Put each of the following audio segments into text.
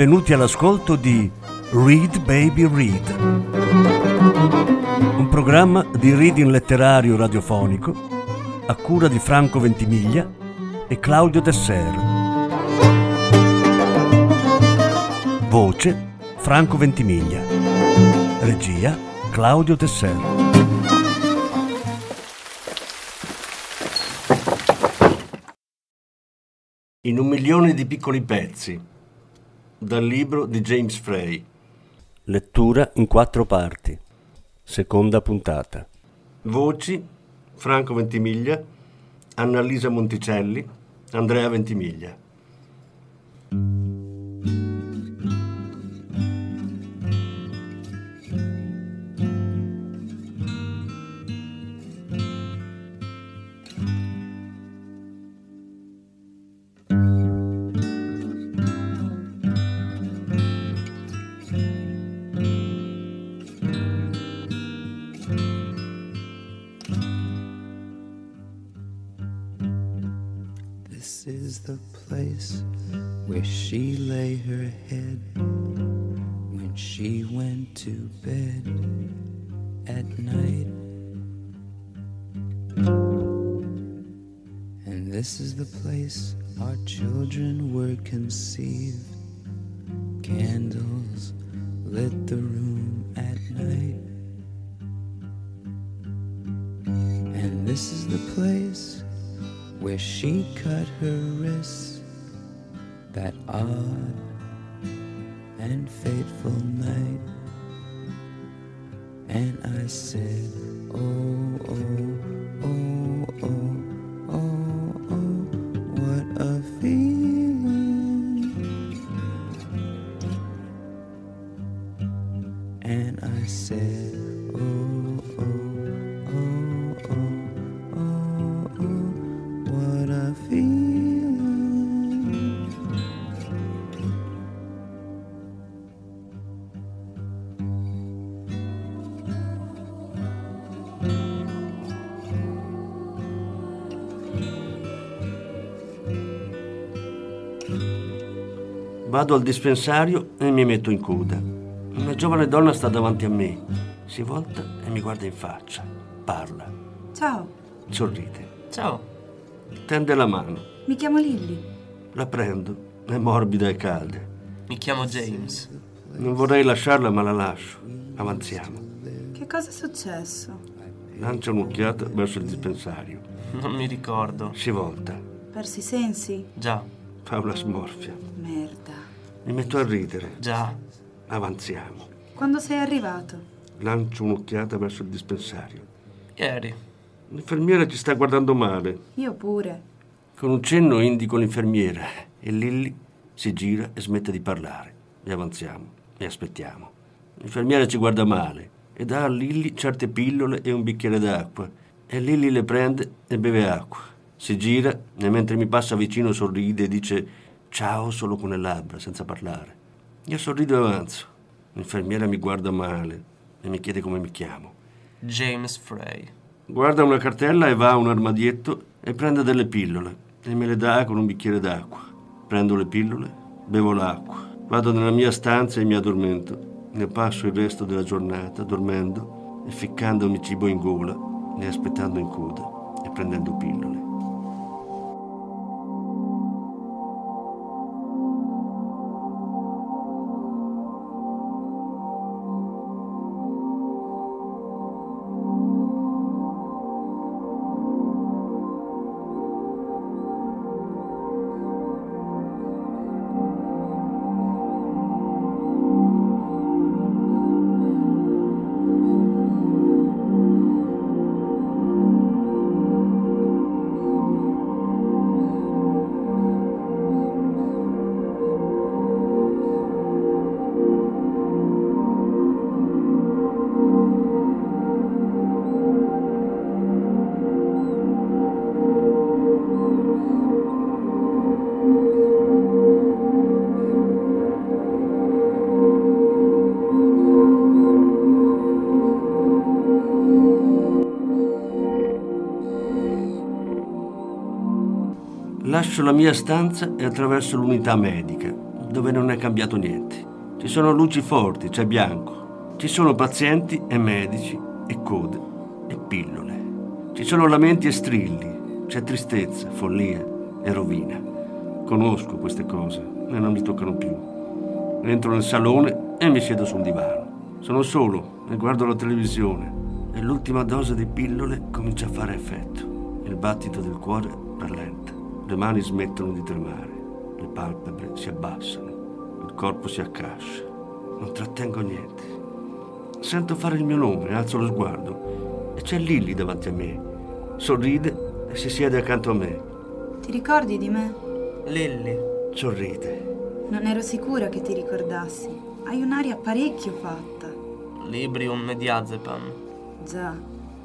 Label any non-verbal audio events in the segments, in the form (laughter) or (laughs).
benvenuti all'ascolto di Read Baby Read, un programma di reading letterario radiofonico a cura di Franco Ventimiglia e Claudio Desser. Voce Franco Ventimiglia. Regia Claudio Desser. In un milione di piccoli pezzi dal libro di James Frey. Lettura in quattro parti. Seconda puntata. Voci Franco Ventimiglia, Annalisa Monticelli, Andrea Ventimiglia. Candles lit the room at night. And this is the place where she cut her wrists that odd and fateful night. And I said, Vado al dispensario e mi metto in coda. Una giovane donna sta davanti a me, si volta e mi guarda in faccia, parla, Ciao, sorride, Ciao, tende la mano, mi chiamo Lilly. la prendo, è morbida e calda. mi chiamo James. Non vorrei lasciarla ma la lascio. Avanziamo. Che cosa è successo? Lancia un'occhiata verso il dispensario. Non mi ricordo. Si volta, Persi i sensi? Già, fa una smorfia. Merda. Mi metto a ridere. già. Avanziamo. Quando sei arrivato? Lancio un'occhiata verso il dispensario. Ieri. L'infermiera ci sta guardando male. Io pure. Con un cenno indico l'infermiera e Lilly si gira e smette di parlare. E avanziamo e aspettiamo. L'infermiera ci guarda male e dà a Lilly certe pillole e un bicchiere d'acqua. E Lilly le prende e beve acqua. Si gira e mentre mi passa vicino sorride e dice ciao solo con le labbra, senza parlare. Io sorrido e avanzo. L'infermiera mi guarda male e mi chiede come mi chiamo. James Frey. Guarda una cartella e va a un armadietto e prende delle pillole e me le dà con un bicchiere d'acqua. Prendo le pillole, bevo l'acqua, vado nella mia stanza e mi addormento. Ne passo il resto della giornata dormendo e ficcandomi cibo in gola e aspettando in coda e prendendo pillole. Lascio la mia stanza e attraverso l'unità medica. dove non è cambiato niente. Ci sono luci forti, c'è bianco. Ci sono pazienti e medici e code e pillole. Ci sono lamenti e strilli, c'è tristezza, follia e rovina. Conosco queste cose e non mi toccano più. Entro nel salone e mi siedo su un divano. Sono solo e guardo la televisione e l'ultima dose di pillole comincia a fare effetto. Il battito del cuore rallenta, le mani smettono di tremare, le palpebre si abbassano, il corpo si accascia. Non trattengo niente. Sento fare il mio nome, alzo lo sguardo e c'è Lilly davanti a me. Sorride e si siede accanto a me. Ti ricordi di me? Lilly. Sorride. Non ero sicura che ti ricordassi. Hai un'aria parecchio fatta. Librium e diazepam. Già,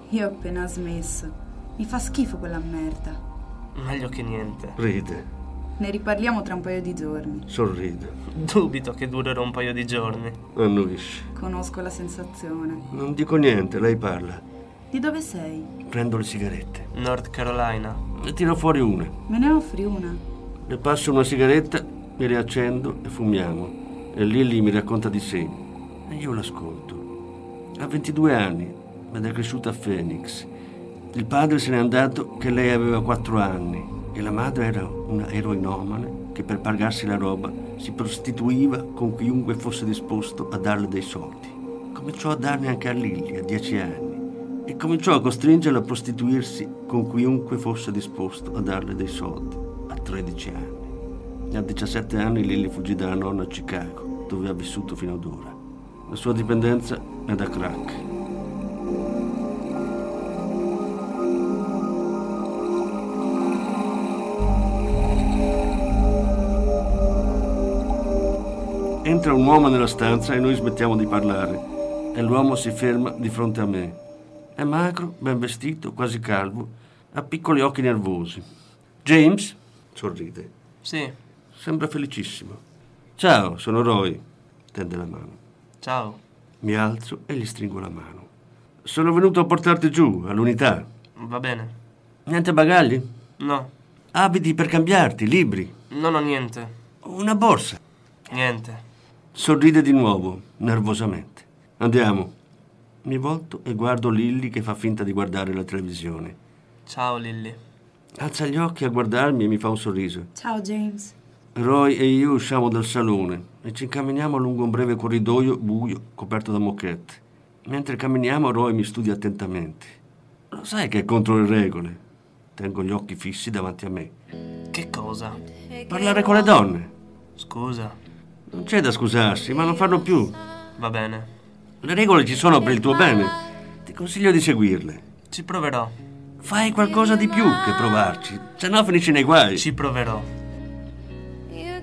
io ho appena smesso. Mi fa schifo quella merda. Meglio che niente. Ride, Ne riparliamo tra un paio di giorni. sorride, Dubito che durerà un paio di giorni. annuisce. Conosco la sensazione. Non dico niente, lei parla. Di dove sei? Prendo le sigarette. North Carolina. Ne tiro fuori una. Me ne offri una? Le passo una sigaretta, mi riaccendo e fumiamo. E Lilly mi racconta di sé. E io l'ascolto. Ha 22 anni ed è cresciuta a Phoenix. Il padre se n'è andato che lei aveva 4 anni e la madre era una eroinomane che per pagarsi la roba si prostituiva con chiunque fosse disposto a darle dei soldi. Cominciò a darne anche a Lilly a 10 anni e cominciò a costringerla a prostituirsi con chiunque fosse disposto a darle dei soldi a 13 anni. A 17 anni Lilly fuggì dalla nonna a Chicago, dove ha vissuto fino ad ora. La sua dipendenza è da crack. Entra un uomo nella stanza e noi smettiamo di parlare. E l'uomo si ferma di fronte a me. È magro, ben vestito, quasi calvo, ha piccoli occhi nervosi. James? Sorride. Sì. Sembra felicissimo. Ciao, sono Roy. Tende la mano. Ciao. Mi alzo e gli stringo la mano. Sono venuto a portarti giù, all'unità. Va bene. Niente bagagli? No. Abiti per cambiarti, libri. Non ho niente. Una borsa. Niente. Sorride di nuovo, nervosamente. Andiamo. Mi volto e guardo Lilly che fa finta di guardare la televisione. Ciao Lilly. Alza gli occhi a guardarmi e mi fa un sorriso. Ciao James. Roy e io usciamo dal salone e ci incamminiamo lungo un breve corridoio buio coperto da moquette. Mentre camminiamo Roy mi studia attentamente. Lo sai che è contro le regole. Tengo gli occhi fissi davanti a me. Che cosa? Parlare con le donne. Scusa. Non c'è da scusarsi, ma non farlo più. Va bene. Le regole ci sono per il tuo bene. Ti consiglio di seguirle. Ci proverò. Fai qualcosa di più che provarci, se no finisci nei guai. Ci proverò. You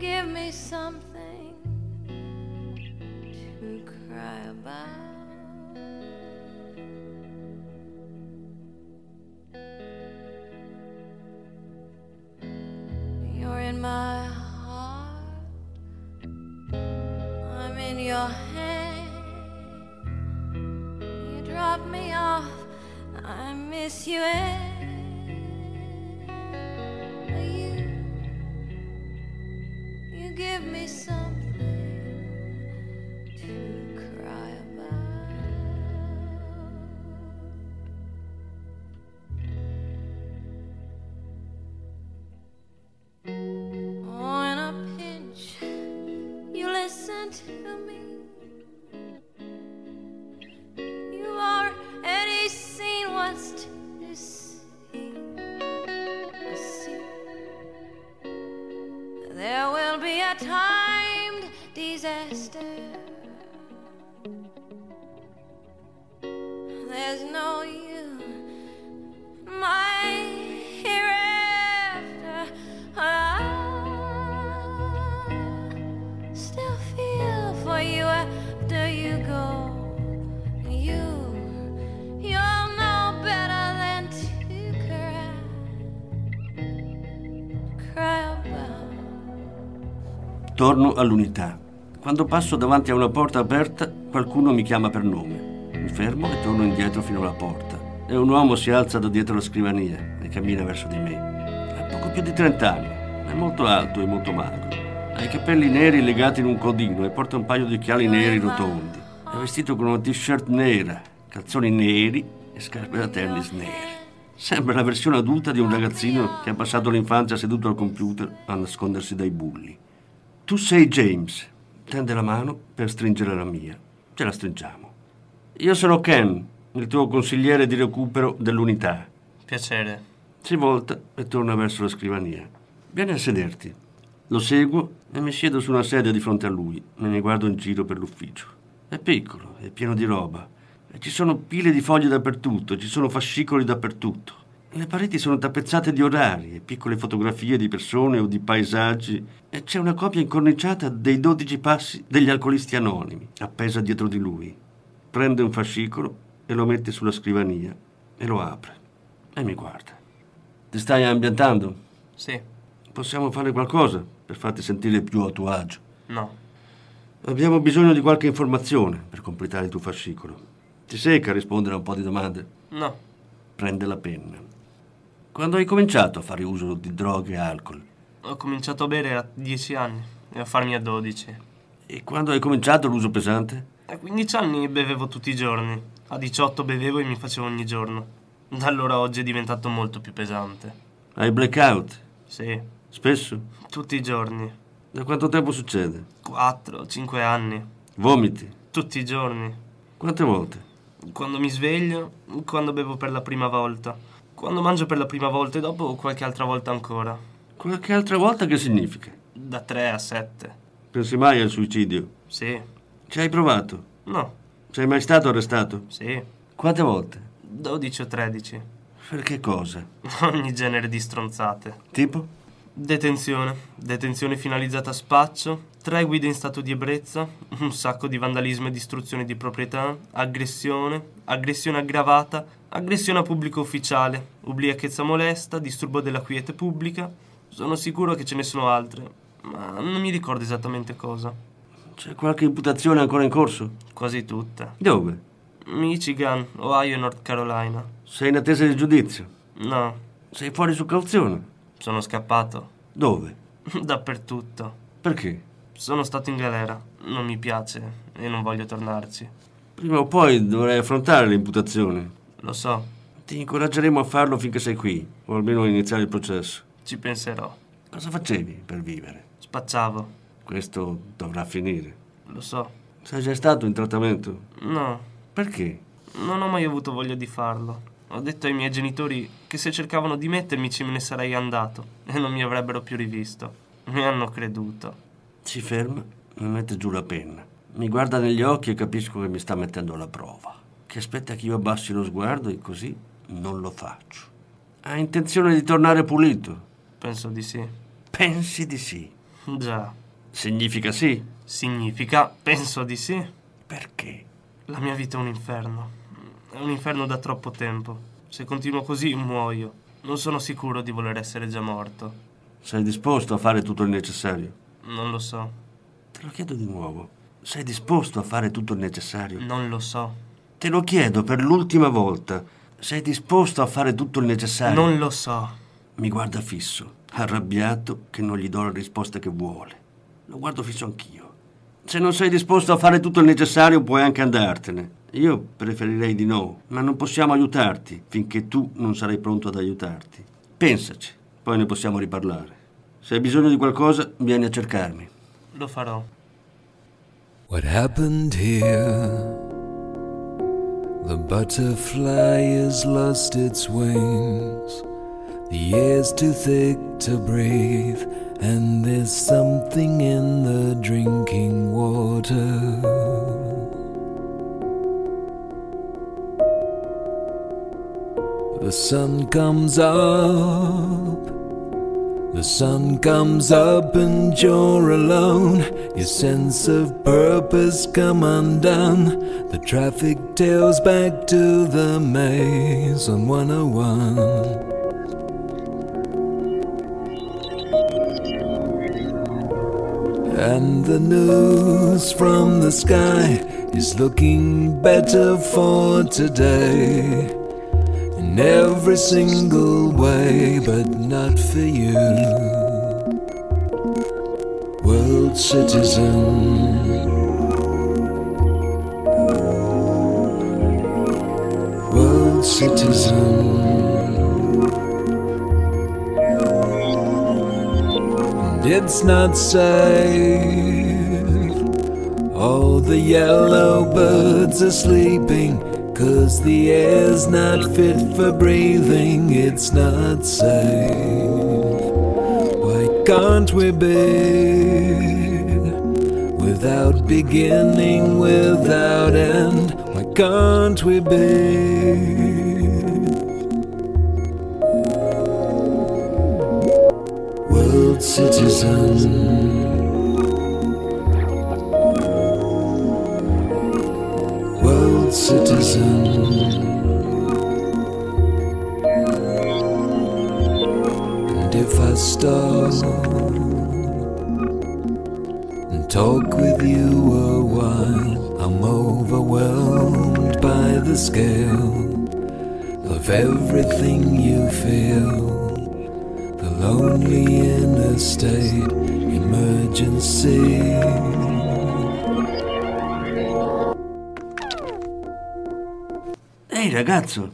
Torno all'unità. Quando passo davanti a una porta aperta, qualcuno mi chiama per nome. Mi fermo e torno indietro fino alla porta. E un uomo si alza da dietro la scrivania e cammina verso di me. Ha poco più di 30 anni, è molto alto e molto magro. Ha i capelli neri legati in un codino e porta un paio di occhiali neri rotondi. È vestito con una t-shirt nera, calzoni neri e scarpe da tennis nere. Sembra la versione adulta di un ragazzino che ha passato l'infanzia seduto al computer a nascondersi dai bulli. Tu sei James. Tende la mano per stringere la mia. Ce la stringiamo. Io sono Ken, il tuo consigliere di recupero dell'unità. Piacere. Si volta e torna verso la scrivania. Vieni a sederti. Lo seguo e mi siedo su una sedia di fronte a lui e mi guardo in giro per l'ufficio. È piccolo, è pieno di roba. Ci sono pile di foglie dappertutto, ci sono fascicoli dappertutto. Le pareti sono tappezzate di orari e piccole fotografie di persone o di paesaggi e c'è una copia incorniciata dei 12 passi degli alcolisti anonimi appesa dietro di lui. Prende un fascicolo e lo mette sulla scrivania e lo apre e mi guarda. Ti stai ambientando? Sì. Possiamo fare qualcosa per farti sentire più a tuo agio. No. Abbiamo bisogno di qualche informazione per completare il tuo fascicolo. Ti secca a rispondere a un po' di domande? No. Prende la penna. Quando hai cominciato a fare uso di droghe e alcol? Ho cominciato a bere a 10 anni e a farmi a 12. E quando hai cominciato l'uso pesante? A 15 anni bevevo tutti i giorni. A 18 bevevo e mi facevo ogni giorno. Da allora oggi è diventato molto più pesante. Hai blackout? Sì, Spesso? tutti i giorni. Da quanto tempo succede? 4, 5 anni. Vomiti? Tutti i giorni. Quante volte? Quando mi sveglio, quando bevo per la prima volta, quando mangio per la prima volta e dopo qualche altra volta ancora. Qualche altra volta che significa? Da 3 a 7. Pensi mai al suicidio? Sì. Ci hai provato? No. Sei mai stato arrestato? Sì. Quante volte? 12 o 13. Per che cosa? (laughs) Ogni genere di stronzate. Tipo? Detenzione. Detenzione finalizzata a spaccio. Tre guide in stato di ebbrezza. Un sacco di vandalismo e distruzione di proprietà. Aggressione. Aggressione aggravata. Aggressione a pubblico ufficiale. Ubriachezza molesta. Disturbo della quiete pubblica. Sono sicuro che ce ne sono altre. Ma non mi ricordo esattamente cosa. C'è qualche imputazione ancora in corso? Quasi tutte. Dove? Michigan, Ohio e North Carolina. Sei in attesa di giudizio? No, Sei fuori su cauzione? sono scappato. Dove? (laughs) Dappertutto. Perché? Sono stato in galera. Non mi piace e non voglio tornarci. Prima o poi dovrai affrontare le imputazioni. Lo so, Ti incoraggeremo a farlo finché sei qui, o almeno a iniziare il processo. ci penserò. Cosa facevi per vivere? Spacciavo. Questo dovrà finire. Lo so. Sei già stato in trattamento? No, Perché? non ho mai avuto voglia di farlo. Ho detto ai miei genitori che se cercavano di mettermici me ne sarei andato e non mi avrebbero più rivisto. Mi hanno creduto. Si ferma, mi mette giù la penna. Mi guarda negli occhi e capisco che mi sta mettendo alla prova. Che aspetta che io abbassi lo sguardo e così non lo faccio. Ha intenzione di tornare pulito? Penso di sì. Pensi di sì. Già. Significa sì. Significa, penso di sì. Perché? La mia vita è un inferno. È un inferno da troppo tempo. Se continuo così muoio. Non sono sicuro di voler essere già morto. Sei disposto a fare tutto il necessario? Non lo so. Te lo chiedo di nuovo. Sei disposto a fare tutto il necessario? Non lo so. Te lo chiedo per l'ultima volta. Sei disposto a fare tutto il necessario? Non lo so. Mi guarda fisso, arrabbiato che non gli do la risposta che vuole. Lo guardo fisso anch'io. Se non sei disposto a fare tutto il necessario puoi anche andartene. Io preferirei di no, ma non possiamo aiutarti finché tu non sarai pronto ad aiutarti. Pensaci, poi ne possiamo riparlare. Se hai bisogno di qualcosa, vieni a cercarmi. Lo farò. What happened here? The butterfly has lost its wings. The air's too thick to breathe, and there's something in the drinking water. The sun comes up. The sun comes up and you're alone. Your sense of purpose come undone. The traffic tails back to the maze on 101. And the news from the sky is looking better for today in every single way, but not for you. world citizen. World citizen. And it's not safe. All the yellow birds are sleeping. Cause the air's not fit for breathing, it's not safe. Why can't we be without beginning, without end? Why can't we be? World citizen. Citizen. And if I stop and talk with you a while, I'm overwhelmed by the scale of everything you feel. The lonely inner state emergency. Ragazzo!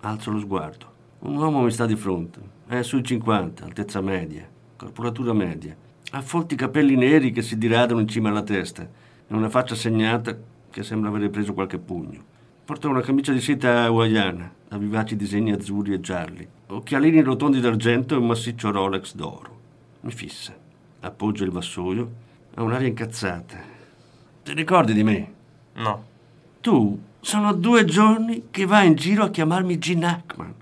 Alzo lo sguardo. Un uomo mi sta di fronte. È sui 50, altezza media, corporatura media. Ha folti capelli neri che si diradano in cima alla testa e una faccia segnata che sembra avere preso qualche pugno. Porta una camicia di seta hawaiana, da vivaci disegni azzurri e gialli, occhialini rotondi d'argento e un massiccio Rolex d'oro. Mi fissa, appoggia il vassoio, ha un'aria incazzata. Ti ricordi di me? No. Tu sono due giorni che vai in giro a chiamarmi Gene Hackman.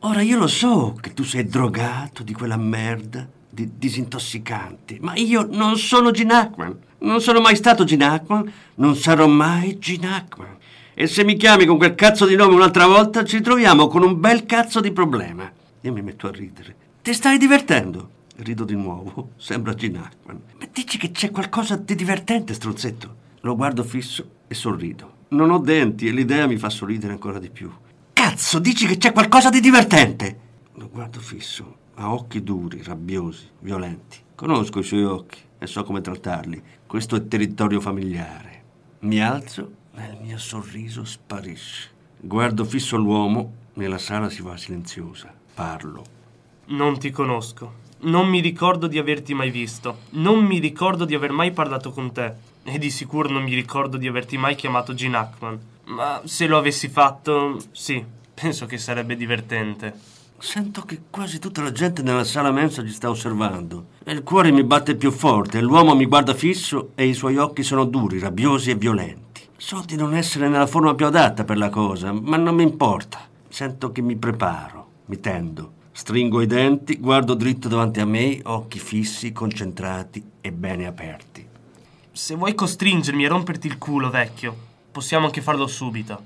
Ora io lo so che tu sei drogato di quella merda di disintossicanti, ma io non sono Gene Hackman. Non sono mai stato Gene Hackman, non sarò mai Gene Hackman. E se mi chiami con quel cazzo di nome un'altra volta, ci troviamo con un bel cazzo di problema. Io mi metto a ridere. Ti stai divertendo? Rido di nuovo, sembra Gene Hackman. Ma dici che c'è qualcosa di divertente, stronzetto? Lo guardo fisso e sorrido. Non ho denti e l'idea mi fa sorridere ancora di più. Cazzo, dici che c'è qualcosa di divertente? Lo guardo fisso, ha occhi duri, rabbiosi, violenti. Conosco i suoi occhi e so come trattarli. Questo è territorio familiare. Mi alzo e il mio sorriso sparisce. Guardo fisso l'uomo e la sala si fa silenziosa. Parlo. Non ti conosco. Non mi ricordo di averti mai visto. Non mi ricordo di aver mai parlato con te. E di sicuro non mi ricordo di averti mai chiamato Gene Hackman. Ma se lo avessi fatto, sì, penso che sarebbe divertente. Sento che quasi tutta la gente nella sala mensa ci sta osservando. E il cuore mi batte più forte. L'uomo mi guarda fisso e i suoi occhi sono duri, rabbiosi e violenti. So di non essere nella forma più adatta per la cosa, ma non mi importa. Sento che mi preparo, mi tendo. Stringo i denti, guardo dritto davanti a me, occhi fissi, concentrati e bene aperti. Se vuoi costringermi a romperti il culo, vecchio, possiamo anche farlo subito.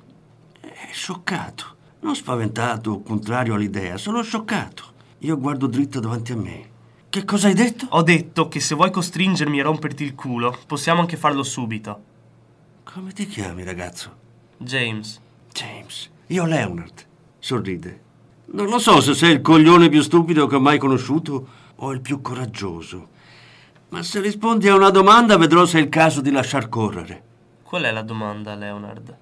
È scioccato. Non spaventato o contrario all'idea, sono scioccato. Io guardo dritto davanti a me. Che cosa hai detto? Ho detto che se vuoi costringermi a romperti il culo, possiamo anche farlo subito. Come ti chiami, ragazzo? James. James. Io Leonard. Sorride. Non lo so se sei il coglione più stupido che ho mai conosciuto o il più coraggioso. Ma se rispondi a una domanda vedrò se è il caso di lasciar correre. Qual è la domanda, Leonard?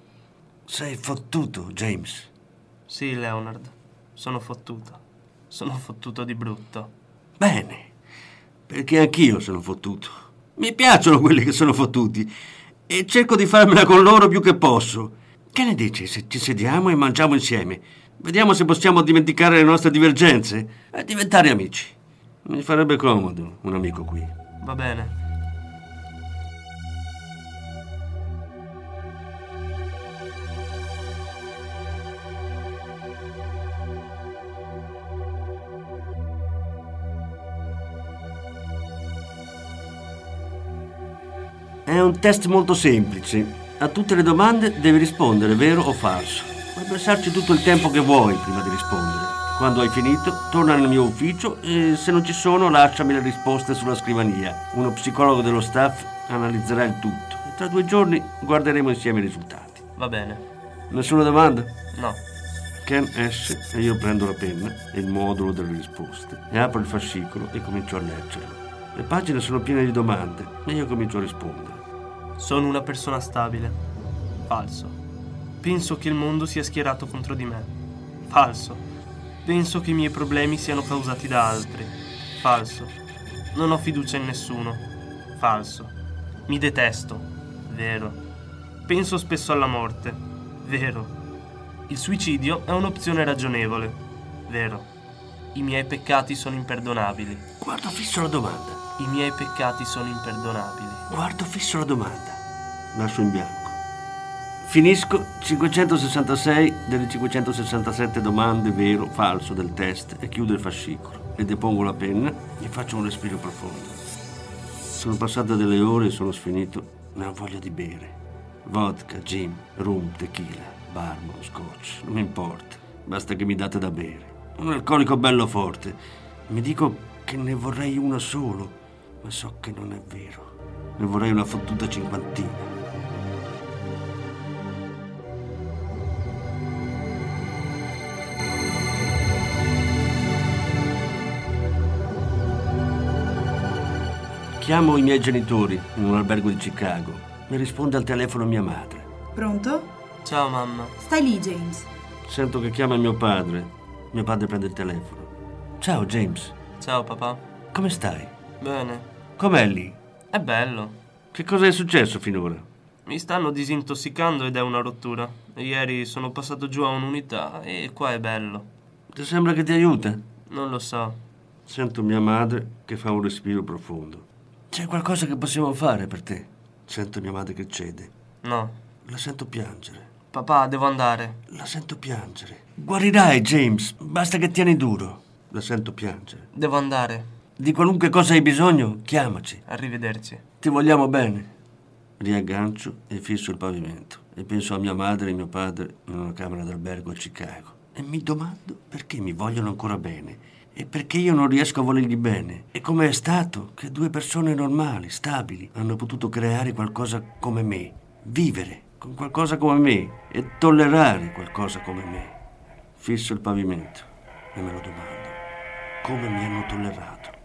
Sei fottuto, James. Sì, Leonard. Sono fottuto. Sono fottuto di brutto. Bene, perché anch'io sono fottuto. Mi piacciono quelli che sono fottuti e cerco di farmela con loro più che posso. Che ne dici se ci sediamo e mangiamo insieme? Vediamo se possiamo dimenticare le nostre divergenze e diventare amici. Mi farebbe comodo un amico qui. Va bene. È un test molto semplice. A tutte le domande devi rispondere vero o falso. Puoi pensarci tutto il tempo che vuoi prima di rispondere. Quando hai finito, torna nel mio ufficio e se non ci sono lasciami le risposte sulla scrivania. Uno psicologo dello staff analizzerà il tutto e tra due giorni guarderemo insieme i risultati. Va bene. Nessuna domanda? No. Ken esce e io prendo la penna e il modulo delle risposte e apro il fascicolo e comincio a leggerlo. Le pagine sono piene di domande e io comincio a rispondere. Sono una persona stabile. Falso. Penso che il mondo sia schierato contro di me. Falso. Penso che i miei problemi siano causati da altri. Falso. Non ho fiducia in nessuno. Falso. Mi detesto. Vero. Penso spesso alla morte. Vero. Il suicidio è un'opzione ragionevole. Vero. I miei peccati sono imperdonabili. Guardo fisso la domanda. I miei peccati sono imperdonabili. Guardo fisso la domanda. Lascio in bianco. Finisco 566 delle 567 domande vero, falso del test e chiudo il fascicolo e depongo la penna e faccio un respiro profondo. Sono passate delle ore e sono sfinito, ma ho voglia di bere. Vodka, gin, rum, tequila, bourbon, scotch, non mi importa, basta che mi date da bere. Un alcolico bello forte. Mi dico che ne vorrei uno solo, ma so che non è vero. Ne vorrei una fottuta cinquantina. Chiamo i miei genitori in un albergo di Chicago. Mi risponde al telefono mia madre. Pronto? Ciao mamma. Stai lì, James. Sento che chiama mio padre. Mio padre prende il telefono. Ciao James, Ciao papà. come stai? Bene. Com'è lì? È bello. Che cosa è successo finora? Mi stanno disintossicando ed è una rottura. Ieri sono passato giù a un'unità e qua è bello. Ti sembra che ti aiuta? Non lo so. Sento mia madre che fa un respiro profondo. C'è qualcosa che possiamo fare per te? Sento mia madre che cede. No. La sento piangere. Papà, devo andare. La sento piangere. Guarirai, James. Basta che tieni duro. La sento piangere. Devo andare. Di qualunque cosa hai bisogno, chiamaci. Arrivederci. Ti vogliamo bene. Riaggancio e fisso il pavimento e penso a mia madre e mio padre in una camera d'albergo a Chicago. E mi domando perché mi vogliono ancora bene e perché io non riesco a volergli bene. E come è stato che due persone normali, stabili, hanno potuto creare qualcosa come me, vivere con qualcosa come me e tollerare qualcosa come me. Fisso il pavimento e me lo domando. Come mi hanno tollerato?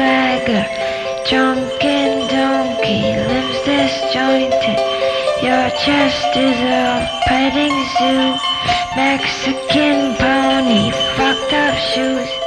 Swagger, drunken donkey, limbs disjointed. Your chest is a petting zoo, Mexican pony, fucked up shoes.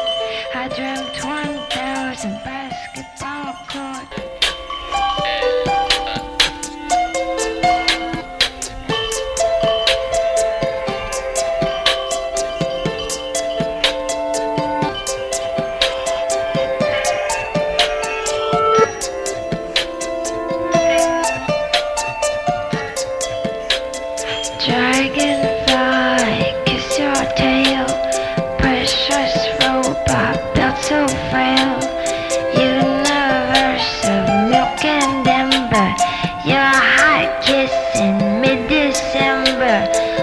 that.